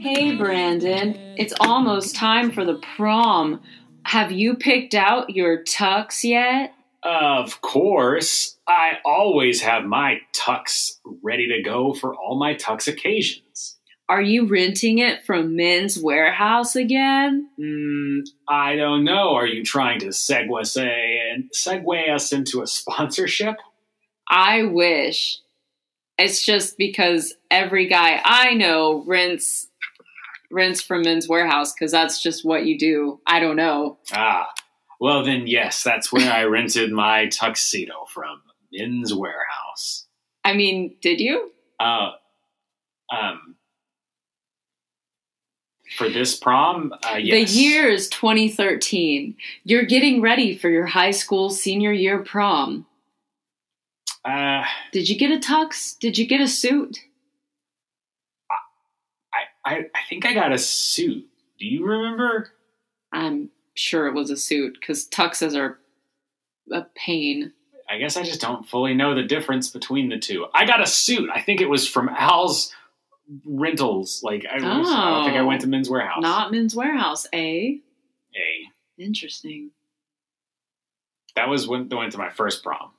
Hey Brandon, it's almost time for the prom. Have you picked out your tux yet? Of course, I always have my tux ready to go for all my tux occasions. Are you renting it from Men's Wearhouse again? Hmm, I don't know. Are you trying to segue say and segue us into a sponsorship? I wish. It's just because every guy I know rents rents from Men's Wearhouse because that's just what you do. I don't know. Ah, well then, yes, that's where I rented my tuxedo from Men's Wearhouse. I mean, did you? Uh, um, for this prom, uh, yes. The year is 2013. You're getting ready for your high school senior year prom. Uh, Did you get a tux? Did you get a suit? I, I I think I got a suit. Do you remember? I'm sure it was a suit because tuxes are a pain. I guess I just don't fully know the difference between the two. I got a suit. I think it was from Al's Rentals. Like I, was, I don't think I went to Men's Wearhouse. Not Men's Wearhouse, eh? Hey, Interesting. that was when I went to my first prom.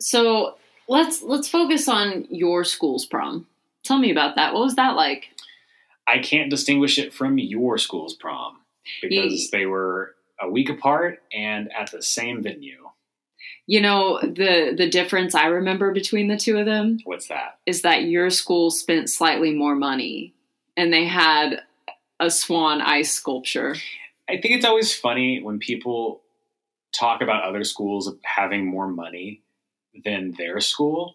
So let's let's focus on your school's prom. Tell me about that. What was that like? I can't distinguish it from your school's prom because they were a week apart and at the same venue. You know the the difference I remember between the two of them What's that? is that your school spent slightly more money and they had a swan ice sculpture. I think it's always funny when people talk about other schools having more money than their school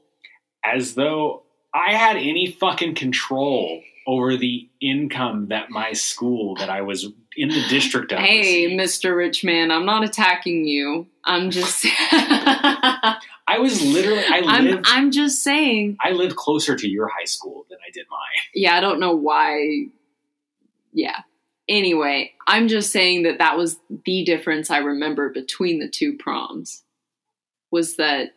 as though I had any fucking control over the income that my school that I was in the district of. Hey. Mr. Rich Man, I'm not attacking you. I'm just I was literally I I'm I'm just saying. I lived closer to your high school than I did mine. Yeah, I don't know why. Yeah. Anyway, I'm just saying that that was the difference I remember between the two proms was that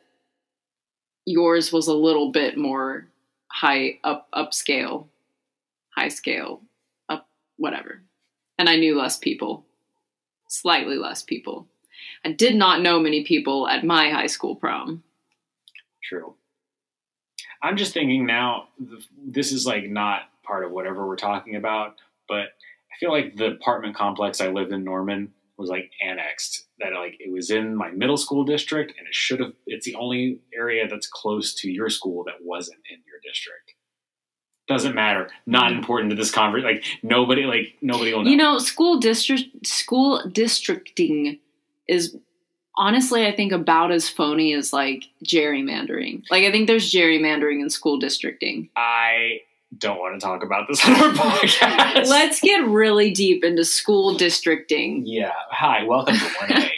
yours was a little bit more high up upscale, high scale, up whatever. And I knew less people. Slightly less people. I did not know many people at my high school prom. True. I'm just thinking now, this is like not part of whatever we're talking about, but I feel like the apartment complex I lived in Norman was like annexed. That like it was in my middle school district, and it should have. It's the only area that's close to your school that wasn't in your district. Doesn't matter. Not important to this conversation. Like nobody. Like nobody will know. You know, school district school districting is honestly I think about as phony as like gerrymandering. Like I think there's gerrymandering in school districting. I don't want to talk about this on our podcast. Let's get really deep into school districting. Yeah. Hi, welcome to 1A.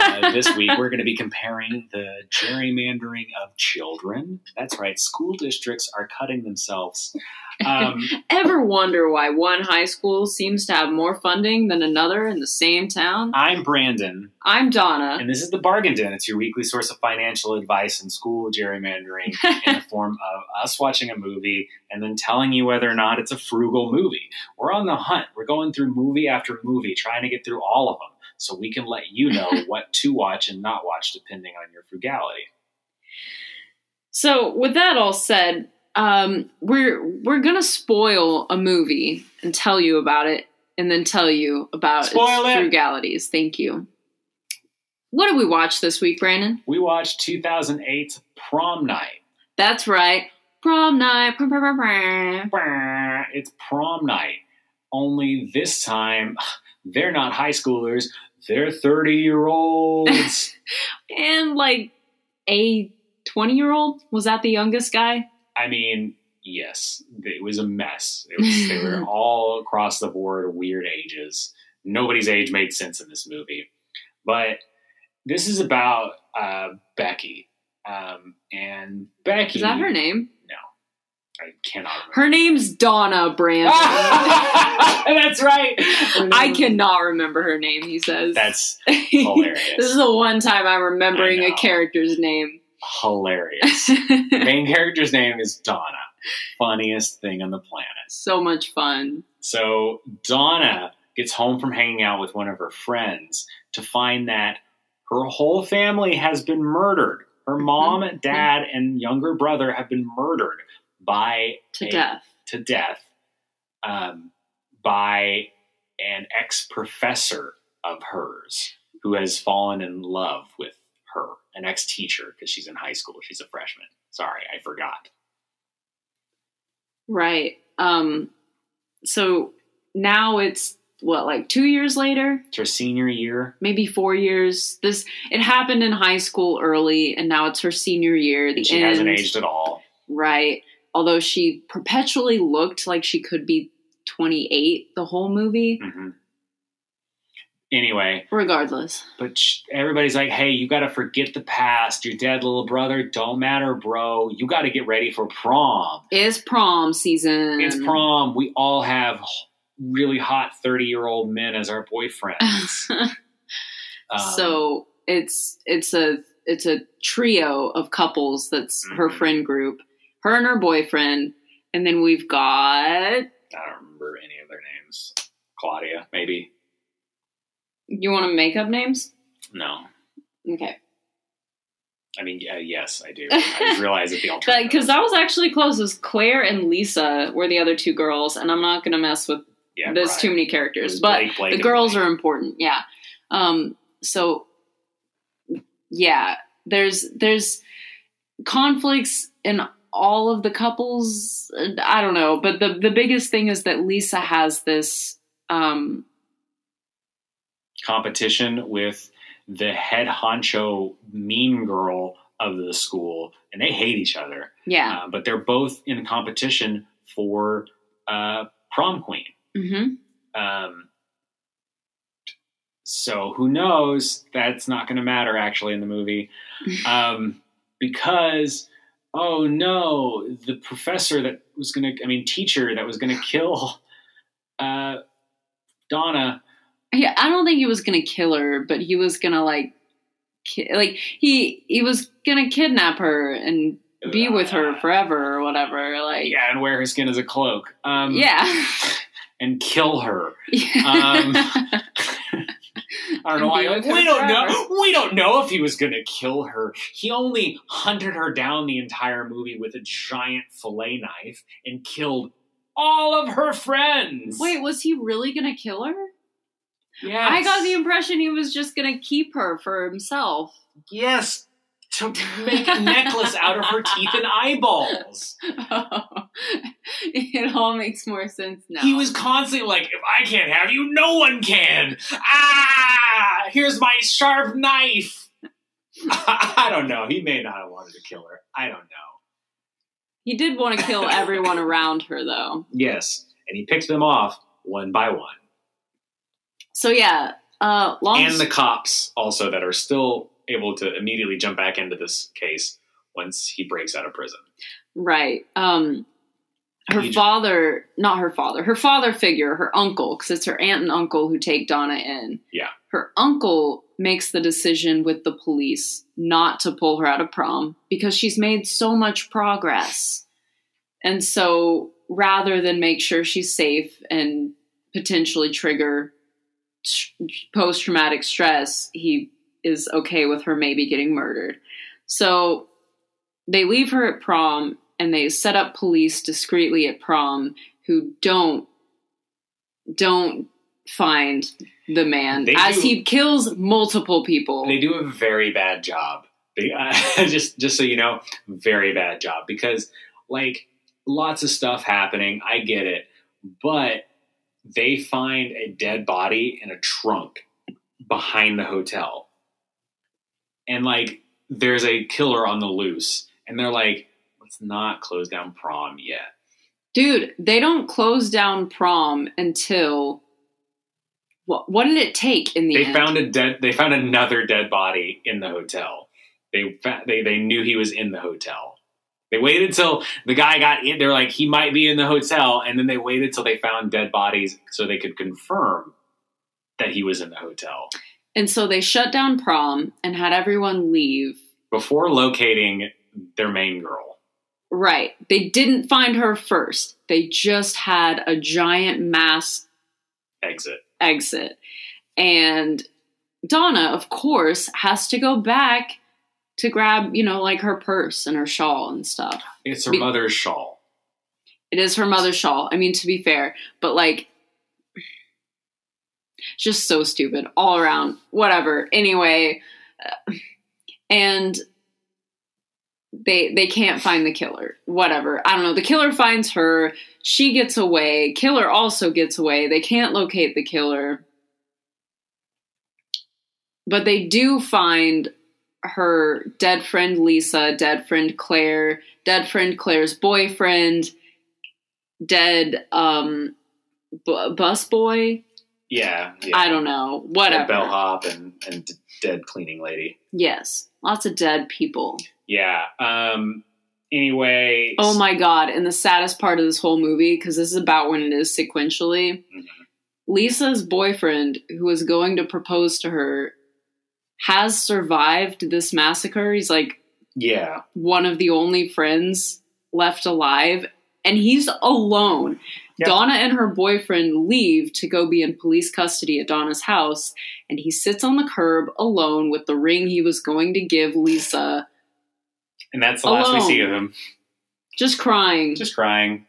Uh, this week we're going to be comparing the gerrymandering of children. That's right, school districts are cutting themselves. Um, Ever wonder why one high school seems to have more funding than another in the same town? I'm Brandon, I'm Donna. and this is the Bargain Den. It's your weekly source of financial advice and school gerrymandering in the form of us watching a movie and then telling you whether or not it's a frugal movie. We're on the hunt. We're going through movie after movie, trying to get through all of them so we can let you know what to watch and not watch depending on your frugality. So, with that all said, um, we're we're gonna spoil a movie and tell you about it, and then tell you about Spoil its it. frugalities. Thank you. What did we watch this week, Brandon? We watched 2008's Prom Night. That's right, prom night. Prom, prom, prom, prom. It's prom night. Only this time, they're not high schoolers, they're 30 year olds. And like a twenty-year-old was that the youngest guy? I mean, yes, it was a mess. It was, they were all across the board weird ages. Nobody's age made sense in this movie. But this is about uh, Becky, um, and Becky. Is that her name? I cannot. Remember. Her name's Donna Brandon. That's right. I cannot remember her name, he says. That's hilarious. this is the one time I'm remembering a character's name. hilarious. The main character's name is Donna. Funniest thing on the planet. so much fun. So Donna gets home from hanging out with one of her friends to find that her whole family has been murdered. Her mom, Mhm. dad, and younger brother have been murdered by To a- death. to death um, by an ex professor of hers who has fallen in love with her, an ex teacher because she's in high school. She's a freshman. Sorry, I forgot. Right. Um so now it's what like 2 years later, It's her senior year. maybe 4 years. This it happened in high school early and now it's her senior year, the She end. hasn't aged at all. Right. Although she perpetually looked like she could be 28 the whole movie. hmm Anyway, Regardless. but sh- everybody's like, hey, you got to forget the past. Your dead little brother don't matter, bro. You got to get ready for prom. It's prom season. It's prom. We all have really hot 30 year old men as our boyfriends. Um, so it's it's a it's a trio of couples that's her Mhm. friend group her and her boyfriend and then we've got I don't remember any of their names. Claudia, maybe? you want to make up names No. okay I mean, yeah, yes, I do. I just realized that the alternative. because that was actually close it was claire and lisa were the other two girls and i'm not going to mess with yeah, there's right. too many characters but Blake, Blake, the girls Blake. are important yeah um so yeah there's there's conflicts in all of the couples i don't know but the the biggest thing is that lisa has this um competition with the head honcho mean girl of the school, and they hate each other. yeah Uh, but they're both in competition for uh, prom queen. hmm Um, so who knows? That's not going to matter actually in the movie, um, because oh no, the professor that was going to, I mean, teacher that was going to kill uh, Donna. yeah i don't think he was gonna kill her but he was gonna like ki- like he he was gonna kidnap her and be with her Uh, forever or whatever like yeah, and wear her skin as a cloak. Um, yeah and kill her. Yeah. Um, I don't know why. Be with her We don't forever. know. We don't know if he was going to kill her. He only hunted her down the entire movie with a giant fillet knife and killed all of her friends. Wait, was he really gonna kill her? yes. I got the impression he was just gonna keep her for himself. yes to make a necklace out of her teeth and eyeballs. it all makes more sense now. He was constantly like, "If I can't have you, no one can." Ah, here's my sharp knife. I don't know. He may not have wanted to kill her. I don't know. He did want to kill everyone around her though. Yes, and he picked them off one by one, So yeah, uh, long and the cops also that are still able to immediately jump back into this case once he breaks out of prison. right. Um, her father, not her father, her father figure, her uncle, because it's her aunt and uncle who take Donna in. Yeah. Her uncle makes the decision with the police not to pull her out of prom because she's made so much progress. And so rather than make sure she's safe and potentially trigger post traumatic stress, he is okay with her maybe getting murdered. So they leave her at prom and they set up police discreetly at prom who don't don't find the man They as do- he kills multiple people. They do a very bad job. Uh, just just so you know, very bad job because like lots of stuff happening. I get it, but they find a dead body in a trunk behind the hotel, and like there's a killer on the loose, and they're like, let's not close down prom yet. Dude, they don't close down prom until what, what did it take in the They end? found a dead. They found another dead body in the hotel. They they they knew he was in the hotel. They waited till the guy got in. They're like he might be in the hotel, and then they waited till they found dead bodies so they could confirm that he was in the hotel and so they shut down prom and had everyone leave. before locating their main girl. Right. They didn't find her first. They just had a giant mass Exit. exit. And Donna, of course, has to go back to grab, you know, like her purse and her shawl and stuff. It's her Be- mother's shawl. It is her mother's shawl. I mean, to be fair, but like, just so stupid all around. Whatever. Anyway, uh, and they they can't find the killer. Whatever. I don't know. The killer finds her. She gets away. Killer also gets away. They can't locate the killer. But they do find her dead friend Lisa, dead friend Claire, dead friend Claire's boyfriend, dead um bu- bus boy. Yeah, yeah. I don't know. Whatever. bellhop and and d- dead cleaning lady. Yes, lots of dead people. Yeah. Um. Anyway. Oh my god! And the saddest part of this whole movie, because this is about when it is sequentially, Mhm. Lisa's boyfriend, who was going to propose to her, has survived this massacre. He's like Yeah. one of the only friends left alive, and he's alone. Yeah. Donna and her boyfriend leave to go be in police custody at Donna's house, and he sits on the curb alone with the ring he was going to give Lisa, And that's the last we see of him. just crying. Just crying.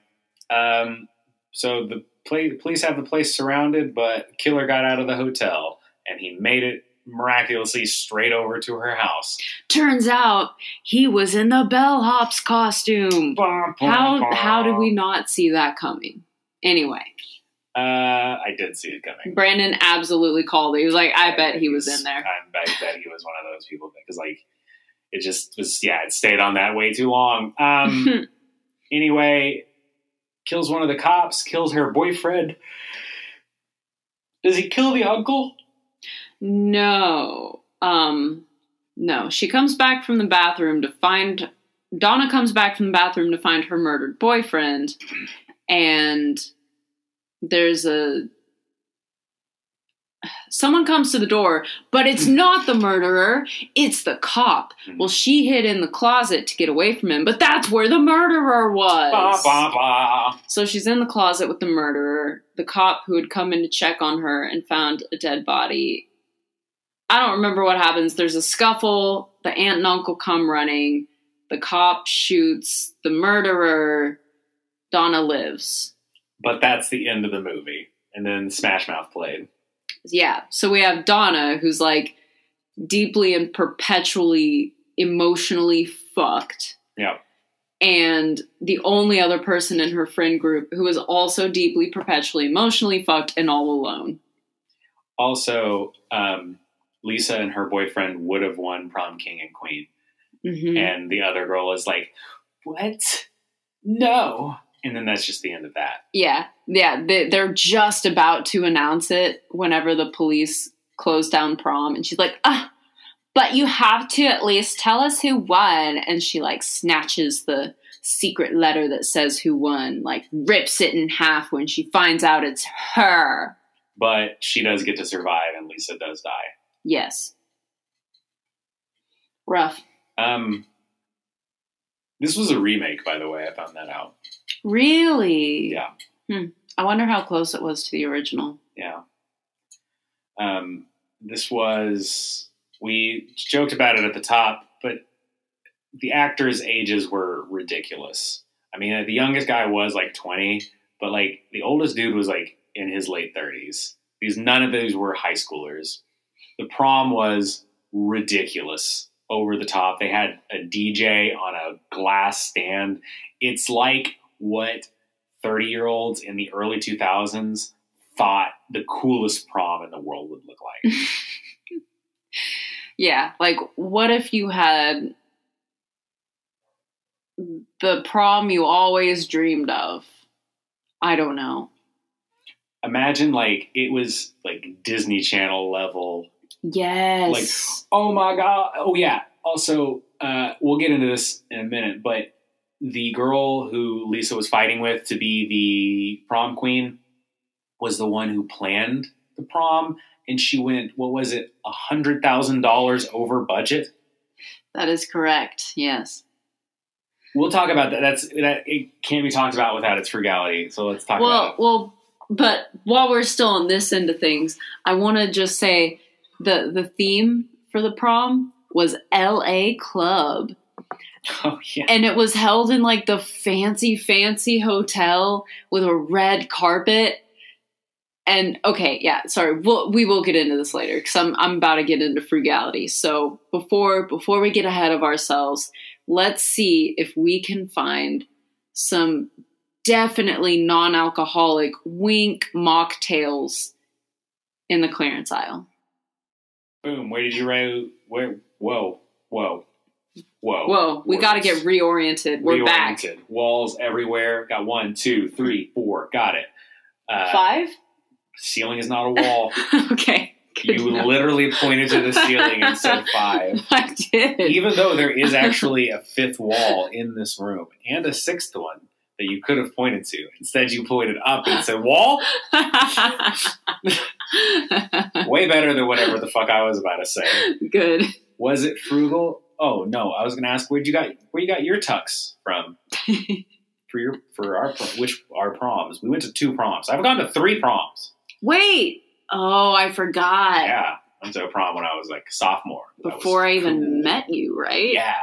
Um. So the pla- police have the place surrounded, but killer got out of the hotel and he made it miraculously straight over to her house. Turns out he was in the bellhop's costume. How how did we not see that coming? Anyway, Uh, I did see it coming. Brandon absolutely called it. He was like, "I bet he was in there." I bet, bet he was one of those people because like it just was. Yeah, it stayed on that way too long. Um. anyway, kills one of the cops. Kills her boyfriend. Does he kill the uncle? No. Um no. She comes back from the bathroom to find Donna comes back from the bathroom to find her murdered boyfriend and there's a someone comes to the door, but it's hmm. not the murderer, it's the cop. Hmm. Well, she hid in the closet to get away from him, but that's where the murderer was. Bah, bah, bah. So she's in the closet with the murderer, the cop who had come in to check on her and found a dead body. I don't remember what happens. There's a scuffle. The aunt and uncle come running. The cop shoots the murderer. Donna lives. But that's the end of the movie. And then Smash Mouth played. Yeah. So we have Donna, who's like deeply and perpetually emotionally fucked. Yeah. And the only other person in her friend group who is also deeply, perpetually, emotionally fucked and all alone. Also, um, Lisa and her boyfriend would have won prom king and queen. Mhm. And the other girl is like, What? No. And then that's just the end of that. Yeah, yeah, they, they're just about to announce it whenever the police close down prom, and she's like, "Ah, but you have to at least tell us who won." And she like snatches the secret letter that says who won, like rips it in half when she finds out it's her. But she does get to survive, and Lisa does die. Yes, rough. Um, this was a remake, by the way. I found that out. Really? Yeah. Hmm. I wonder how close it was to the original. Yeah. Um, this was we joked about it at the top, but the actors' ages were ridiculous. I mean, the youngest guy was like twenty, but like the oldest dude was like in his late thirties. These none of these were high schoolers. The prom was ridiculous, over the top. They had a DJ on a glass stand. It's like what 30 year olds in the early 2000s thought the coolest prom in the world would look like. Yeah, like what if you had the prom you always dreamed of? I don't know. imagine like it was like Disney Channel level. Yes. Like, oh my god! Oh yeah. Also, uh, we'll get into this in a minute, but the girl who Lisa was fighting with to be the prom queen was the one who planned the prom, and she went what was it, a hundred thousand dollars over budget. that is correct. Yes. We'll talk about that. That's that. It can't be talked about without its frugality. So let's talk well, about it. well, but while we're still on this end of things, I want to just say the the theme for the prom was L.A. Club, Oh yeah. and it was held in like the fancy, fancy hotel with a red carpet. And okay, yeah, sorry, we'll, we will get into this later because I'm I'm about to get into frugality. So before before we get ahead of ourselves, let's see if we can find some definitely non-alcoholic wink mocktails in the clearance aisle. Boom. Where did you write? Where? Whoa. Whoa. Whoa. Whoa, we got to get reoriented. We're back. Walls everywhere. Got one, two, three, four. Got it. Uh, Five. Ceiling is not a wall. okay. Good you to know. literally pointed to the ceiling and said five. I did. Even though there is actually a fifth wall in this room and a sixth one that you could have pointed to. Instead, you pointed up and said wall. Way better than whatever the fuck I was about to say. Good. Was it frugal? Oh no, I was going to ask where'd you got where you got your tux from for your for our which our proms. We went to two proms. I've gone to three proms. Wait. Oh, I forgot. Yeah, I went to a prom when I was like sophomore. Before I even cool. met you, right? Yeah,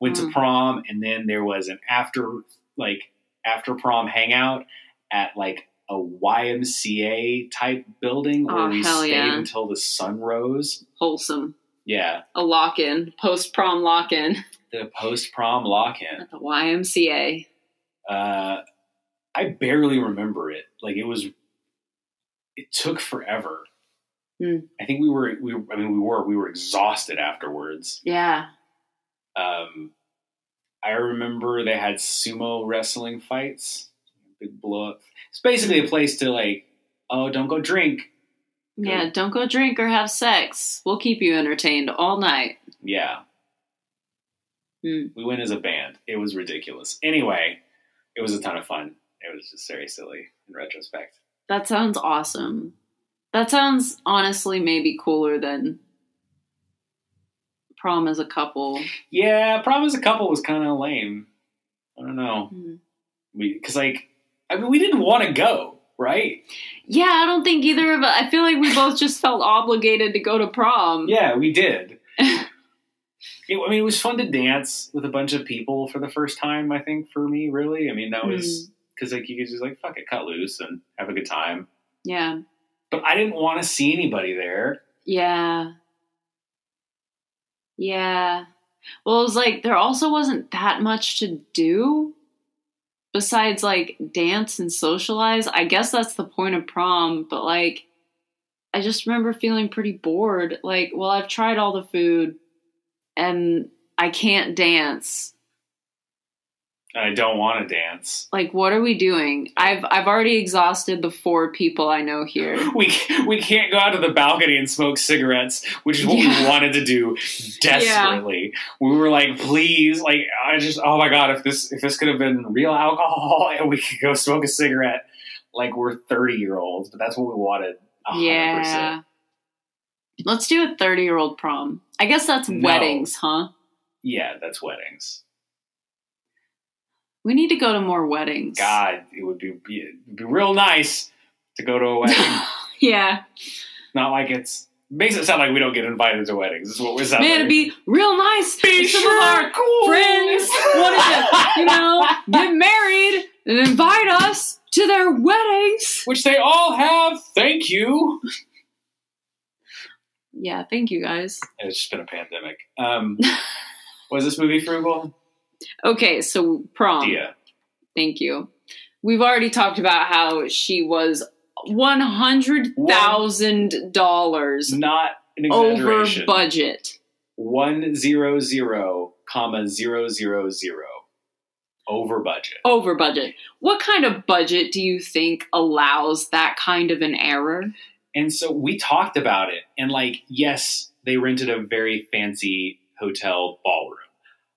went to Mm. prom and then there was an after like after prom hangout at like a YMCA type building where Oh, we stayed yeah. until the sun rose. Wholesome. Yeah, A lock in, post prom lock in the post prom lock in. at the YMCA. Uh, I barely remember it. Like it was, it took forever. Hmm. I think we were, we, I mean, we were, we were exhausted afterwards. Yeah. Um, I remember they had sumo wrestling fights, big blow up. It's basically a place to like, oh, don't go drink. Yeah. Don't go drink or have sex. We'll keep you entertained all night. Yeah. Hmm. We went as a band. It was ridiculous. Anyway, it was a ton of fun. It was just very silly in retrospect. That sounds awesome. That sounds honestly maybe cooler than prom as a couple. Yeah, prom as a couple was kind of lame. I don't know. Hmm. We because like I mean we didn't want to go, right? Yeah, I don't think either of us. I feel like we both just felt obligated to go to prom. Yeah, we did. It- I mean, it was fun to dance with a bunch of people for the first time. I think for me, really. I mean, that was hmm. because like you could just like fuck it, cut loose and have a good time. Yeah. But I didn't want to see anybody there. Yeah. Yeah. Well, it was like there also wasn't that much to do besides like dance and socialize. I guess that's the point of prom, but like I just remember feeling pretty bored. Like, well, I've tried all the food and I can't dance. I don't want to dance. Like, what are we doing? I've I've already exhausted the four people I know here. We we can't go out to the balcony and smoke cigarettes, which is what Yeah. we wanted to do desperately. We were like, please, like I just, oh my god, if this if this could have been real alcohol and we could go smoke a cigarette, like we're thirty year olds, but that's what we wanted. a hundred Yeah. Let's do a 30 year old prom. I guess that's No. weddings, huh? yeah, that's weddings. We need to go to more weddings. God, it would be would be real nice to go to a wedding. yeah. Not like it's makes it sound like we don't get invited to weddings. This is what we're sounding. Man, it'd be real nice Be if some sure, of our cool. friends wanted to, you know, get married and invite us to their weddings. which they all have. Thank you. Yeah, thank you guys. It's just been a pandemic. Um, was this movie frugal? Okay, so prom. Dia. Thank you. We've already talked about how she was one hundred thousand dollars Not an over exaggeration. budget. One zero zero comma zero zero zero. over budget. over budget. What kind of budget do you think allows that kind of an error? And so we talked about it, and like, yes, they rented a very fancy hotel ballroom,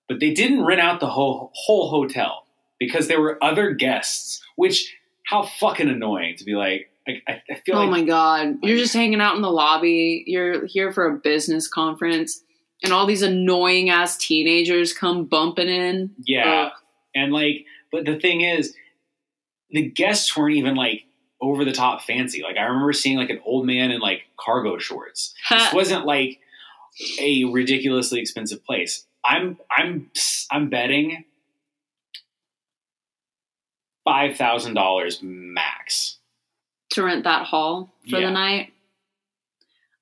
but they didn't rent out the whole whole hotel because there were other guests. Which, how fucking annoying to be like. I, I feel Oh like my god. You're just hanging out in the lobby. You're here for a business conference and all these annoying ass teenagers come bumping in. yeah, Ugh. and like, but the thing is, the guests weren't even like over the top fancy. Like I remember seeing like an old man in like cargo shorts. this wasn't like a ridiculously expensive place. I'm I'm I'm betting five thousand dollars max. to rent that hall for Yeah. the night.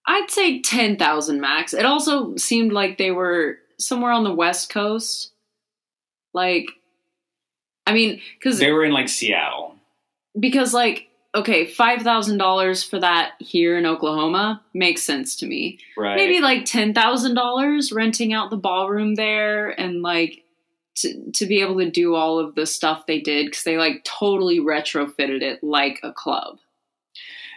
I'd say 10,000 max. It also seemed like they were somewhere on the west coast. Like I mean, cuz They were in like Seattle. because like okay, $5,000 for that here in Oklahoma makes sense to me. Right. maybe like ten thousand dollars renting out the ballroom there and like to to be able to do all of the stuff they did because they like totally retrofitted it like a club.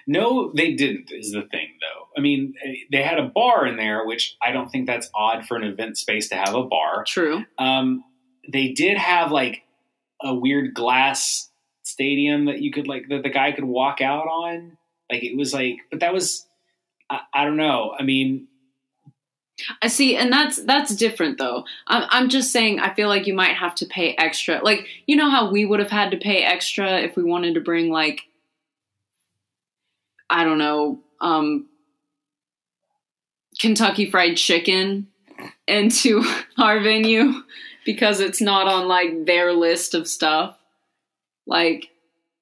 No, they didn't, is the thing, though. I mean, they had a bar in there, which I don't think that's odd for an event space to have a bar. True. Um, they did have like a weird glass stadium that you could like that the guy could walk out on. Like it was like, but that was I, I don't know. I mean, I see, and that's that's different though. I'm I'm just saying. I feel like you might have to pay extra. Like you know how we would have had to pay extra if we wanted to bring like I don't know, um, Kentucky Fried Chicken into our venue because it's not on like their list of stuff. Like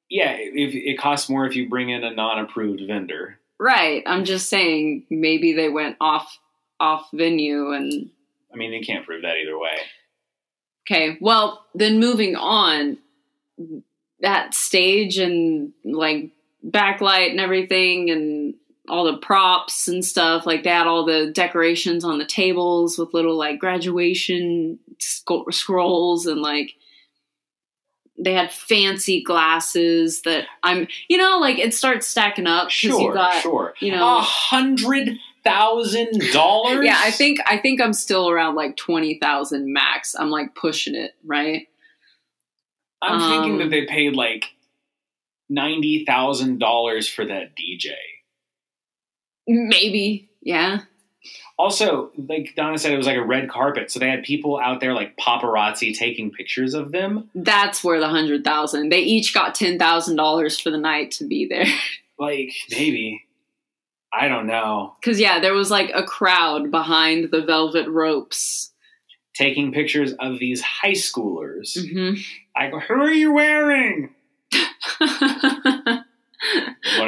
yeah, if it costs more if you bring in a non-approved vendor. right, I'm just saying maybe they went off off venue and I mean, they can't prove that either way. Okay, well, then moving on, that stage and like backlight and everything and all the props and stuff, like that, all the decorations on the tables with little like graduation sc- scrolls and like they had fancy glasses that I'm, you know, like it starts stacking up Sure, you got, sure. you know, A hundred thousand dollars. yeah, I think I think I'm still around like twenty thousand max. I'm like pushing it, right? I'm thinking um, that they paid like ninety thousand dollars for that DJ. Maybe, yeah. Also, like Donna said, it was like a red carpet, so they had people out there like paparazzi taking pictures of them. That's where the hundred thousand. They each got ten thousand dollars for the night to be there. Like maybe, I don't know, Cause yeah, there was like a crowd behind the velvet ropes. taking pictures of these high schoolers. hmm I go, who are you wearing? One of them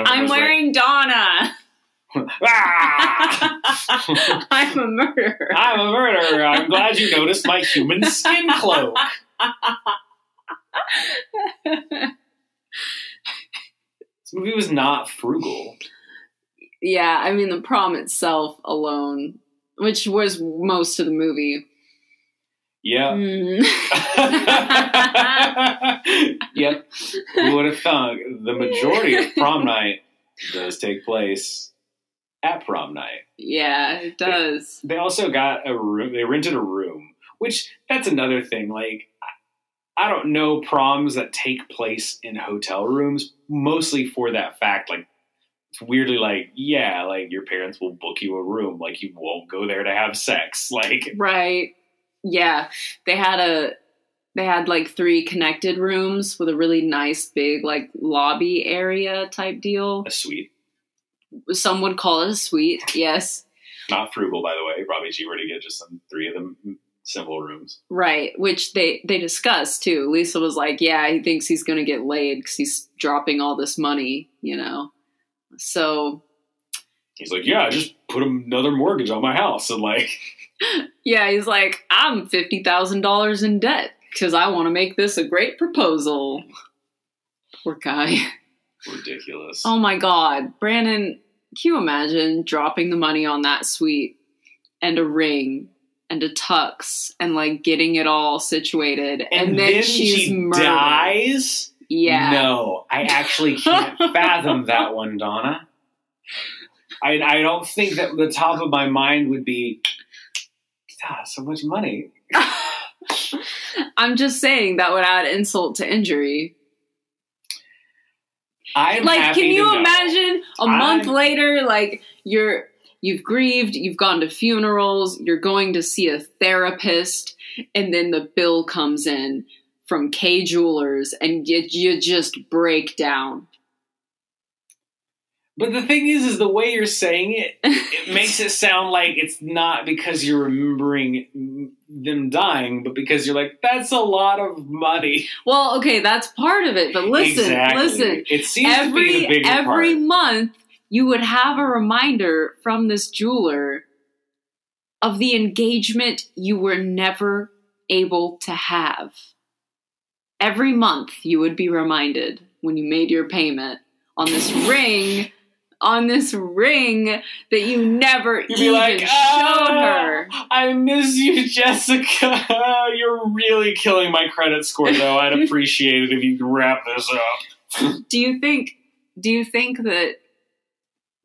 I'm was like, wearing Donna. "Ah! I'm a murderer. I'm a murderer. I'm glad you noticed my human skin cloak. This movie was not frugal. yeah, I mean the prom itself alone, which was most of the movie. Yeah. Mm. yep. Who would have thought the majority of prom night does take place at prom night? yeah, it does. They also got a room. They rented a room, which that's another thing. Like, I I don't know proms that take place in hotel rooms, mostly for that fact. Like, it's weirdly like, yeah, like your parents will book you a room. Like, you won't go there to have sex. Like, Right. Yeah. They had a they had like three connected rooms with a really nice big like lobby area type deal. a suite. Some would call it a suite, yes. Not frugal, by the way. Probably cheaper to get just some three of them simple rooms. Right, which they they discussed too. Lisa was like, "Yeah, he thinks he's going to get laid cuz he's dropping all this money, you know." So, He's like, yeah, I just put another mortgage on my house, and like, yeah, he's like, "I'm $50,000 in debt cuz I want to make this a great proposal." Poor guy. Ridiculous. Oh my god, Brandon, can you imagine dropping the money on that suite and a ring and a tux and like getting it all situated, and, And, then, then, she's she murdered. dies. Yeah. No, I actually can't fathom that one, Donna. I, I don't think that the top of my mind would be, God, so much money. I'm just saying that would add insult to injury. I'm like, can you imagine a I'm- month later, like you're you've grieved, you've gone to funerals, you're going to see a therapist, and then the bill comes in from Kay Jewelers, and you, you just break down. But the thing is, is the way you're saying it, it makes it sound like it's not because you're remembering them dying, but because you're like, that's a lot of money. well, okay, that's part of it, but listen, Exactly. listen. It seems to be every every part. month you would have a reminder from this jeweler of the engagement you were never able to have. Every month you would be reminded when you made your payment on this ring, on this ring that you never You'd even like, showed "Ah, her. I miss you, Jessica. You're really killing my credit score, though. I'd appreciate it if you could wrap this up. Do you think do you think that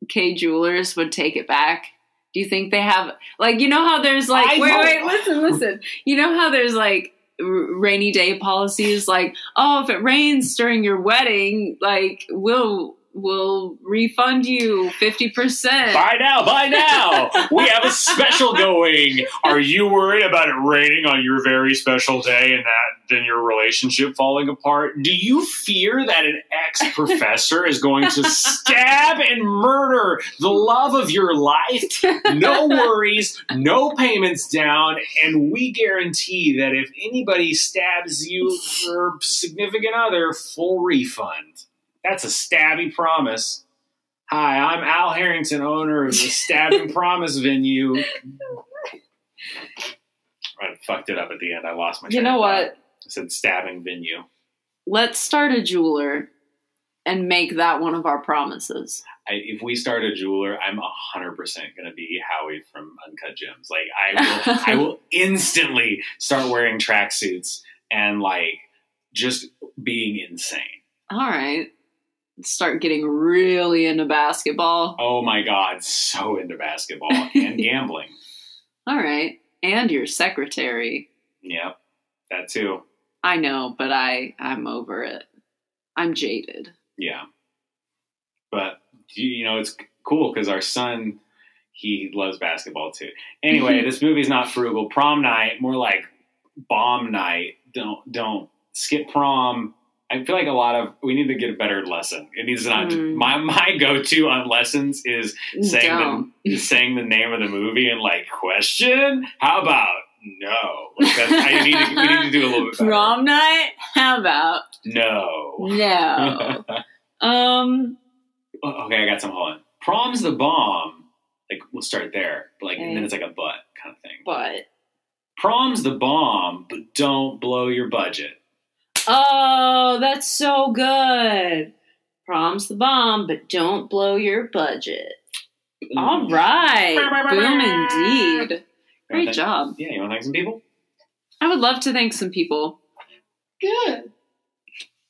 Kay Jewelers would take it back? Do you think they have like you know how there's like I wait hope- wait listen listen you know how there's like rainy day policies like oh if it rains during your wedding like we'll we'll refund you fifty percent. Buy now, buy now. We have a special going. Are you worried about it raining on your very special day and that then your relationship falling apart? Do you fear that an ex professor is going to stab and murder the love of your life? No worries, no payments down, and we guarantee that if anybody stabs you or significant other, full refund. That's a stabby promise. Hi, I'm Al Harrington, owner of the Stabbing Promise venue. I fucked it up at the end. I lost my. You know what? I said stabbing venue. Let's start a jeweler and make that one of our promises. I, if we start a jeweler, I'm hundred percent going to be Howie from Uncut Gems. Like I will, I will instantly start wearing tracksuits and like just being insane. All right. Start getting really into basketball. Oh my god, so into basketball and gambling. All right. And your secretary. Yep, that too. I know, but I I'm over it. I'm jaded. Yeah. But you you know, it's cool because our son he loves basketball too. Anyway, this movie's not frugal. Prom night, more like bomb night. Don't don't skip prom. I feel like a lot of we need to get a better lesson. It needs to not Mm. my my go to on lessons is saying the saying the name of the movie and like question. How about no? Like that's, I need to, we need to do a little bit better. Prom night? How about No. no? um Oh, okay, I got some. Hold on. Prom's the bomb. Like we'll start there, but like, and then it's like a butt kind of thing. but Prom's the bomb, but don't blow your budget. Oh, that's so good. Prom's the bomb, but don't blow your budget. All right. Boom indeed. Great Thank- job. Yeah, you want to thank some people? I would love to thank some people. Good.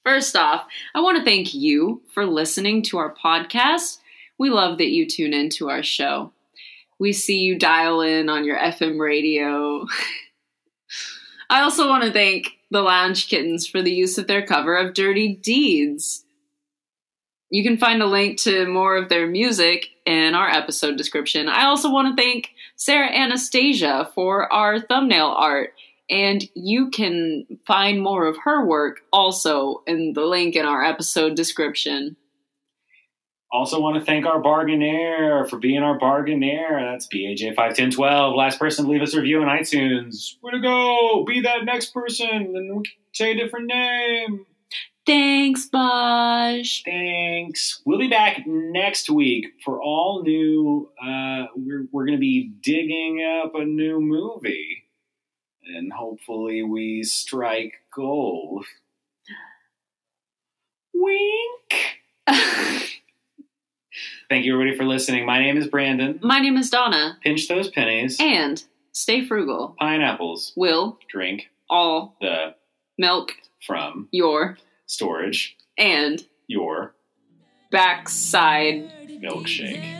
First off, I want to thank you for listening to our podcast. We love that you tune in to our show. We see you dial in on your FM radio. I also want to thank the Lounge Kittens for the use of their cover of Dirty Deeds. You can find a link to more of their music in our episode description. I also want to thank Sarah Anastasia for our thumbnail art. And you can find more of her work also in the link in our episode description. Also, want to thank our bargainaire for being our bargainaire. That's BAJ51012. Last person to leave us a review on iTunes. Where to go? Be that next person, and we can say a different name. Thanks, Bosh. Thanks. We'll be back next week for all new. Uh, we're we're going to be digging up a new movie, and hopefully we strike gold. Wink. Thank you, everybody, for listening. My name is Brandon. My name is Donna. Pinch those pennies. And stay frugal. Pineapples will drink all the milk from your storage and your backside milkshake.